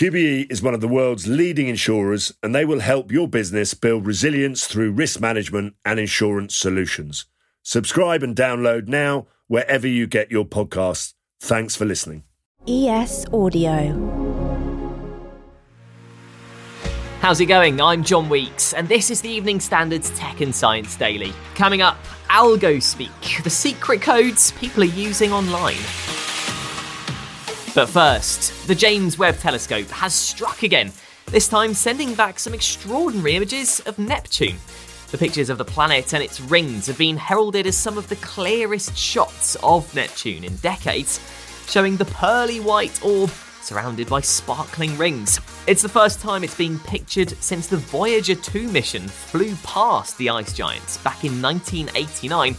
QBE is one of the world's leading insurers, and they will help your business build resilience through risk management and insurance solutions. Subscribe and download now wherever you get your podcasts. Thanks for listening. ES Audio. How's it going? I'm John Weeks, and this is the Evening Standards Tech and Science Daily. Coming up, AlgoSpeak, the secret codes people are using online. But first, the James Webb Telescope has struck again, this time sending back some extraordinary images of Neptune. The pictures of the planet and its rings have been heralded as some of the clearest shots of Neptune in decades, showing the pearly white orb surrounded by sparkling rings. It's the first time it's been pictured since the Voyager 2 mission flew past the ice giants back in 1989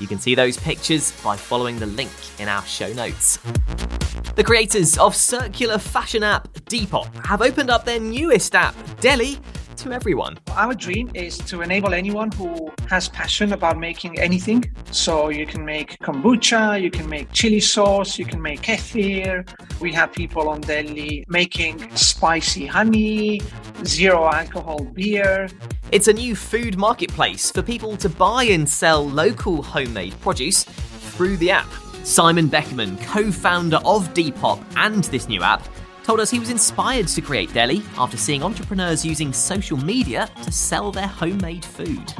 you can see those pictures by following the link in our show notes. The creators of circular fashion app Depop have opened up their newest app, To everyone. Our dream is to enable anyone who has passion about making anything. So you can make kombucha, you can make chili sauce, you can make kefir. We have people on Deli making spicy honey, zero alcohol beer. It's a new food marketplace for people to buy and sell local homemade produce through the app. Simon Beckerman, co founder of Depop and this new app, told us he was inspired to create Deli after seeing entrepreneurs using social media to sell their homemade food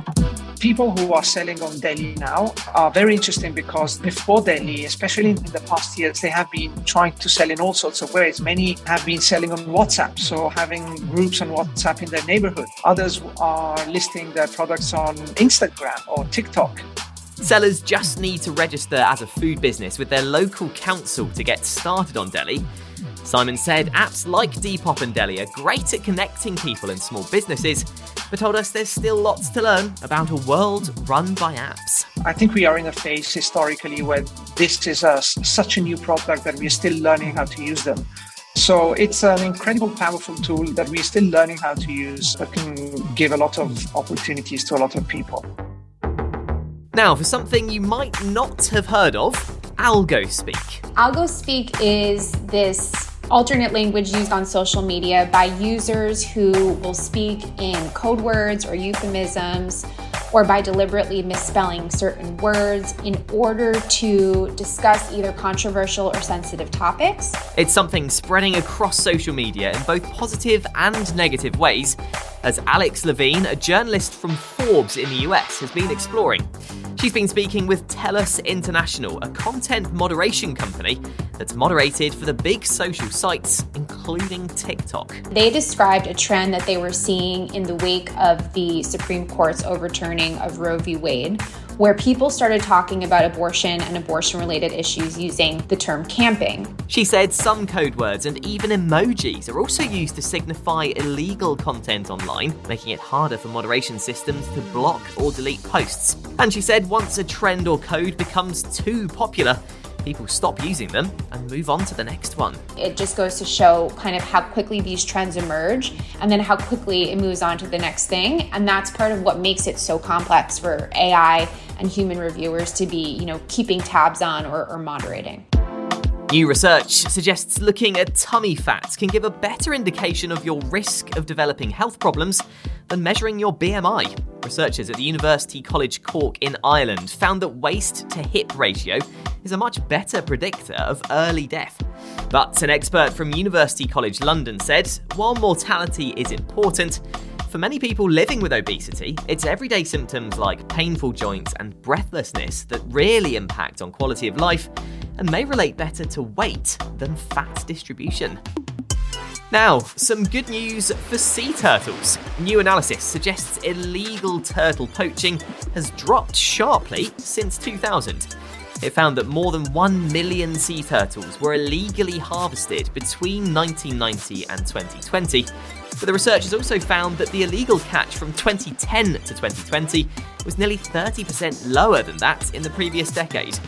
people who are selling on Deli now are very interesting because before Deli, especially in the past years, they have been trying to sell in all sorts of ways. Many have been selling on WhatsApp, so having groups on WhatsApp in their neighborhood. Others are listing their products on Instagram or TikTok. Sellers just need to register as a food business with their local council to get started on Deli. Simon said apps like Depop and Deli are great at connecting people and small businesses, but told us there's still lots to learn about a world run by apps. I think we are in a phase historically where this is a, such a new product that we're still learning how to use them. So it's an incredible, powerful tool that we're still learning how to use that can give a lot of opportunities to a lot of people. Now, for something you might not have heard of, AlgoSpeak. AlgoSpeak is this alternate language used on social media by users who will speak in code words or euphemisms or by deliberately misspelling certain words in order to discuss either controversial or sensitive topics. It's something spreading across social media in both positive and negative ways, as Alex Levine, a journalist from Forbes in the US, has been exploring. She's been speaking with TELUS International, a content moderation company that's moderated for the big social sites, including TikTok. They described a trend that they were seeing in the wake of the Supreme Court's overturning of Roe v. Wade, where people started talking about abortion and abortion related issues using the term camping. She said some code words and even emojis are also used to signify illegal content online, making it harder for moderation systems to block or delete posts. And she said once a trend or code becomes too popular, people stop using them and move on to the next one. It just goes to show kind of how quickly these trends emerge and then how quickly it moves on to the next thing. And that's part of what makes it so complex for AI and human reviewers to be, you know, keeping tabs on or, or moderating. New research suggests looking at tummy fat can give a better indication of your risk of developing health problems than measuring your BMI. Researchers at the University College Cork in Ireland found that waist to hip ratio is a much better predictor of early death. But an expert from University College London said while mortality is important, for many people living with obesity, it's everyday symptoms like painful joints and breathlessness that really impact on quality of life and may relate better to weight than fat distribution. Now, some good news for sea turtles. New analysis suggests illegal turtle poaching has dropped sharply since 2000. It found that more than 1 million sea turtles were illegally harvested between 1990 and 2020. But the researchers also found that the illegal catch from 2010 to 2020 was nearly 30% lower than that in the previous decade.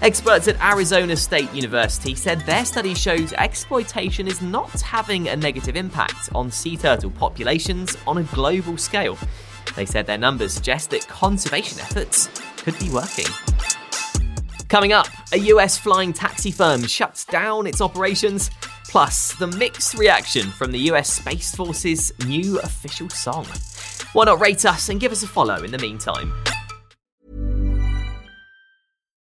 Experts at Arizona State University said their study shows exploitation is not having a negative impact on sea turtle populations on a global scale. They said their numbers suggest that conservation efforts could be working. Coming up, a US flying taxi firm shuts down its operations, plus the mixed reaction from the US Space Force's new official song. Why not rate us and give us a follow in the meantime?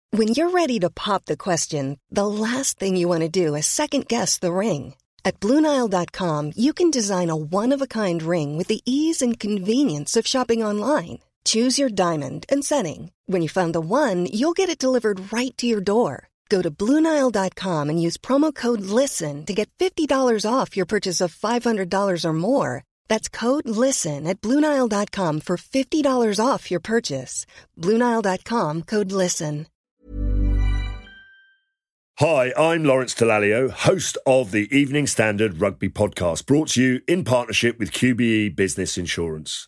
When you're ready to pop the question, the last thing you want to do is second guess the ring. At Bluenile.com, you can design a one of a kind ring with the ease and convenience of shopping online. Choose your diamond and setting. When you find the one, you'll get it delivered right to your door. Go to Bluenile.com and use promo code LISTEN to get $50 off your purchase of $500 or more. That's code LISTEN at Bluenile.com for $50 off your purchase. Bluenile.com code LISTEN. Hi, I'm Lawrence Dallaglio, host of the Evening Standard Rugby Podcast, brought to you in partnership with QBE Business Insurance.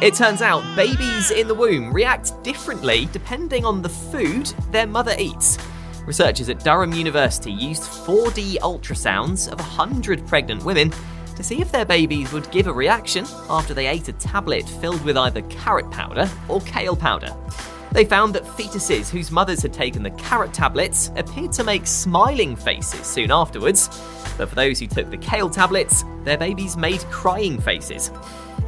It turns out babies in the womb react differently depending on the food their mother eats. Researchers at Durham University used 4D ultrasounds of 100 pregnant women to see if their babies would give a reaction after they ate a tablet filled with either carrot powder or kale powder. They found that fetuses whose mothers had taken the carrot tablets appeared to make smiling faces soon afterwards, but for those who took the kale tablets, their babies made crying faces.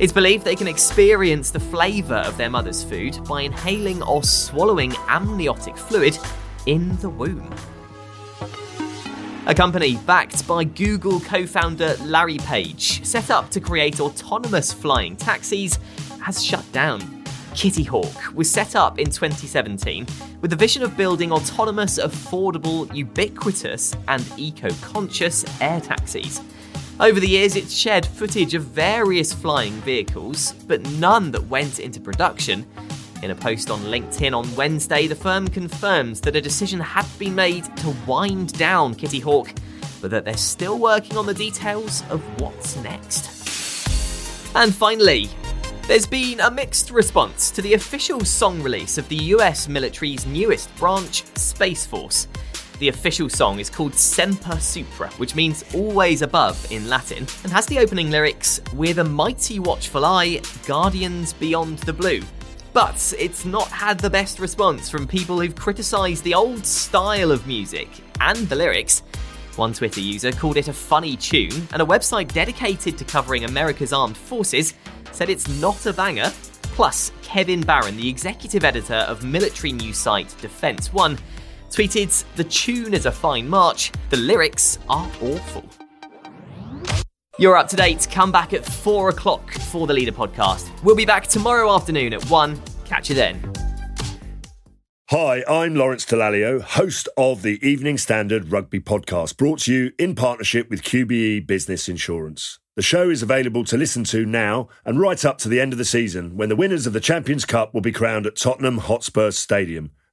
It's believed they can experience the flavour of their mother's food by inhaling or swallowing amniotic fluid in the womb. A company backed by Google co founder Larry Page, set up to create autonomous flying taxis, has shut down. Kitty Hawk was set up in 2017 with the vision of building autonomous, affordable, ubiquitous, and eco conscious air taxis. Over the years, it's shared footage of various flying vehicles, but none that went into production. In a post on LinkedIn on Wednesday, the firm confirms that a decision had been made to wind down Kitty Hawk, but that they're still working on the details of what's next. And finally, there's been a mixed response to the official song release of the US military's newest branch, Space Force. The official song is called Semper Supra, which means always above in Latin, and has the opening lyrics With a mighty watchful eye, guardians beyond the blue. But it's not had the best response from people who've criticised the old style of music and the lyrics. One Twitter user called it a funny tune, and a website dedicated to covering America's armed forces said it's not a banger. Plus, Kevin Baron, the executive editor of military news site Defense One, tweeted, The tune is a fine march, the lyrics are awful. You're up to date. Come back at 4 o'clock for the Leader podcast. We'll be back tomorrow afternoon at 1. Catch you then. Hi, I'm Lawrence Dallaglio, host of the Evening Standard Rugby Podcast, brought to you in partnership with QBE Business Insurance. The show is available to listen to now and right up to the end of the season when the winners of the Champions Cup will be crowned at Tottenham Hotspur Stadium